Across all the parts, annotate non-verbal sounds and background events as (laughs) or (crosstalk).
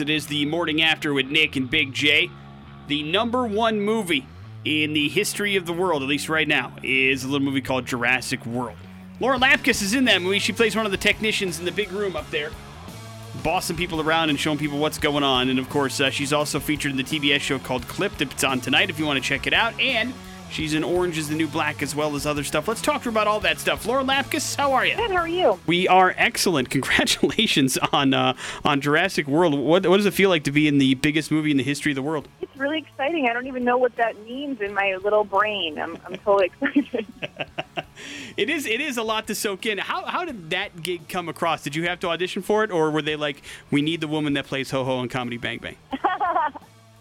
It is the morning after with Nick and Big J. The number one movie in the history of the world, at least right now, is a little movie called Jurassic World. Lauren Lapkus is in that movie. She plays one of the technicians in the big room up there, bossing people around and showing people what's going on. And of course, uh, she's also featured in the TBS show called Clipped. It's on tonight if you want to check it out. And She's in Orange is the New Black as well as other stuff. Let's talk to her about all that stuff. Lauren Lapkus, how are you? Good. How are you? We are excellent. (laughs) Congratulations on uh, on Jurassic World. What, what does it feel like to be in the biggest movie in the history of the world? It's really exciting. I don't even know what that means in my little brain. I'm, I'm totally (laughs) excited. (laughs) it is it is a lot to soak in. How how did that gig come across? Did you have to audition for it, or were they like, we need the woman that plays Ho Ho in Comedy Bang Bang?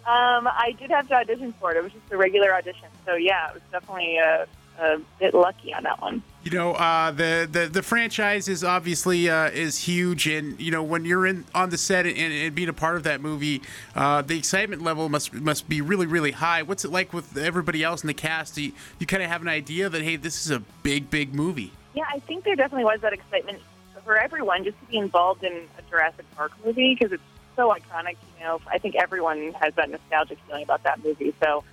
Um, I did have to audition for it. It was just a regular audition. So yeah, it was definitely a, a bit lucky on that one. You know, uh, the, the the franchise is obviously uh, is huge, and you know when you're in on the set and, and being a part of that movie, uh, the excitement level must must be really really high. What's it like with everybody else in the cast? Do you, you kind of have an idea that hey, this is a big big movie? Yeah, I think there definitely was that excitement for everyone just to be involved in a Jurassic Park movie because it's so iconic. You know, I think everyone has that nostalgic feeling about that movie. So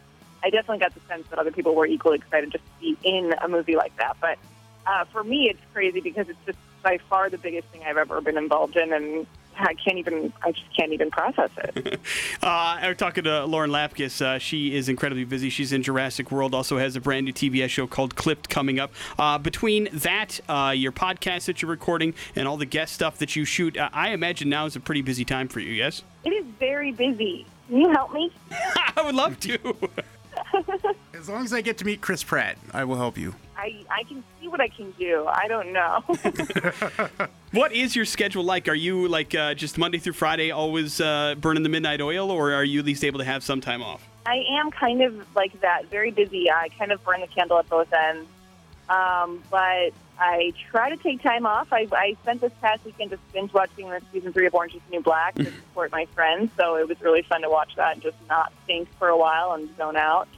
I definitely got the sense that other people were equally excited just to be in a movie like that. But uh, for me, it's crazy because it's just by far the biggest thing I've ever been involved in, and I can't even, I just can't even process it. (laughs) uh, I'm talking to Lauren Lapkus. Uh, she is incredibly busy. She's in Jurassic World, also has a brand new TBS show called Clipped coming up. Uh, between that, uh, your podcast that you're recording, and all the guest stuff that you shoot, uh, I imagine now is a pretty busy time for you, yes? It is very busy. Can you help me? (laughs) I would love to. (laughs) as long as I get to meet Chris Pratt, I will help you. I, I can see what I can do. I don't know. What is your schedule like? Are you like uh, just Monday through Friday always uh, burning the midnight oil, or are you at least able to have some time off? I am kind of like that, very busy. I kind of burn the candle at both ends. Um, but I try to take time off. I, I spent this past weekend just binge watching the season three of Orange is the New Black to (laughs) support my friends. So it was really fun to watch that and just not think for a while and zone out.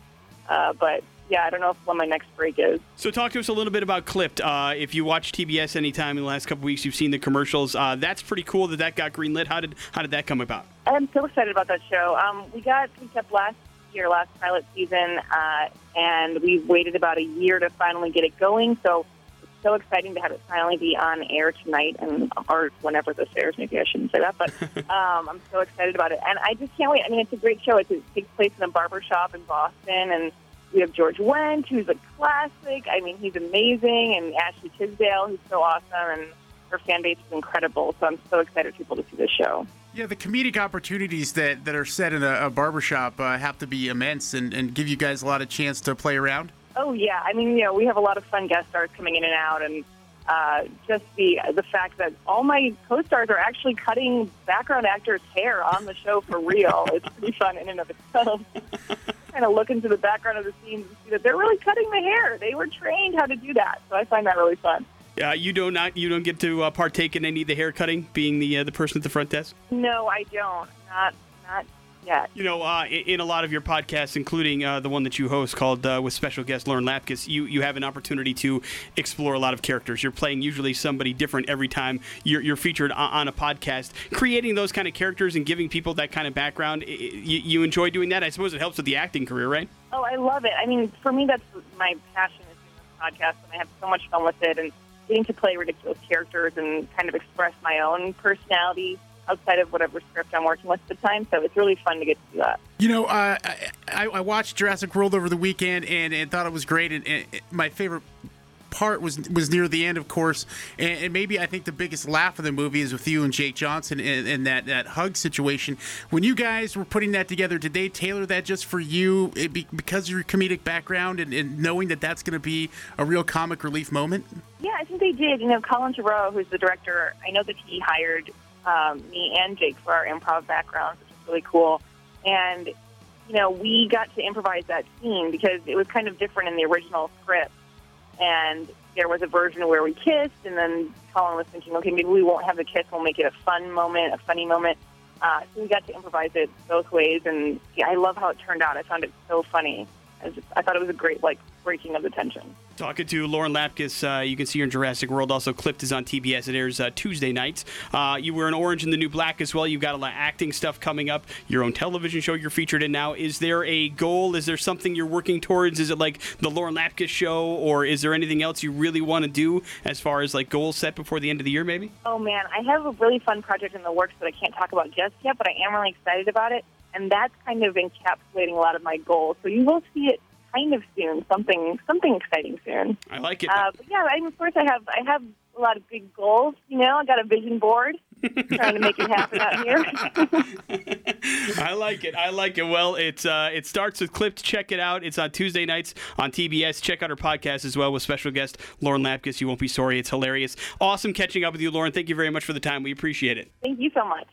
Uh, but yeah, I don't know when my next break is. So, talk to us a little bit about Clipped. Uh, if you watch TBS anytime in the last couple weeks, you've seen the commercials. Uh, that's pretty cool that that got greenlit. How did how did that come about? I'm so excited about that show. Um, we got picked up last year, last pilot season, uh, and we waited about a year to finally get it going. So it's so exciting to have it finally be on air tonight, and or whenever this airs. Maybe I shouldn't say that, but (laughs) um, I'm so excited about it, and I just can't wait. I mean, it's a great show. It takes place in a barber shop in Boston, and we have George Wendt, who's a classic. I mean, he's amazing, and Ashley Tisdale, who's so awesome, and her fan base is incredible. So I'm so excited for people to see this show. Yeah, the comedic opportunities that, that are set in a, a barbershop uh, have to be immense and, and give you guys a lot of chance to play around. Oh yeah, I mean, you know, we have a lot of fun guest stars coming in and out, and uh, just the the fact that all my co-stars are actually cutting background actors' hair on the show for real. it's pretty fun in and of itself. (laughs) kind of look into the background of the scenes and see that they're really cutting the hair. They were trained how to do that, so I find that really fun. Yeah, you do not you don't get to uh, partake in any of the hair cutting, being the uh, the person at the front desk. No, I don't. Not not yet. You know, uh, in, a lot of your podcasts, including uh, the one that you host called uh, with special guest Lauren Lapkus, you, you have an opportunity to explore a lot of characters. You're playing usually somebody different every time you're, you're featured on, on, a podcast. Creating those kind of characters and giving people that kind of background, you, you enjoy doing that. I suppose it helps with the acting career, right? Oh, I love it. I mean, for me, that's my passion is doing this podcast, and I have so much fun with it. And getting to play ridiculous characters and kind of express my own personality outside of whatever script I'm working with at the time. So it's really fun to get to do that. You know, uh, I, I, watched Jurassic World over the weekend and, and thought it was great. And, and, my favorite part was was near the end, of course. And, and, maybe I think the biggest laugh of the movie is with you and Jake Johnson and, and that, that hug situation. When you guys were putting that together, did they tailor that just for you be, because of your comedic background and, and knowing that that's going to be a real comic relief moment? Yeah, I think they did. You know, Colin Trevorrow, who's the director, I know that he hired um, me and Jake for our improv backgrounds, which is really cool. And, you know, we got to improvise that scene because it was kind of different in the original script. And there was a version where we kissed, and then Colin was thinking, okay, maybe we won't have the kiss, we'll make it a fun moment, a funny moment. Uh, so we got to improvise it both ways, and yeah, I love how it turned out. I found it so funny. I, just, I thought it was a great like breaking of the tension. Talking to Lauren Lapkus, uh, you can see her in Jurassic World. Also, Clipped is on TBS. It airs uh, Tuesday nights. Uh, you were in Orange and the New Black as well. You've got a lot of acting stuff coming up. Your own television show you're featured in now. Is there a goal? Is there something you're working towards? Is it like the Lauren Lapkus show, or is there anything else you really want to do as far as like goals set before the end of the year, maybe? Oh man, I have a really fun project in the works that I can't talk about just yet, but I am really excited about it, and that's kind of encapsulating a lot of my goals. So you will see it kind of soon, something something exciting soon. I like it. Uh, but yeah, I of course, I have I have a lot of big goals. You know, I got a vision board, (laughs) trying to make it happen out here. (laughs) I like it. I like it. Well, it's uh, it starts with Clipped. Check it out. It's on Tuesday nights on TBS. Check out our podcast as well with special guest Lauren Lapkus. You won't be sorry. It's hilarious. Awesome catching up with you, Lauren. Thank you very much for the time. We appreciate it. Thank you so much.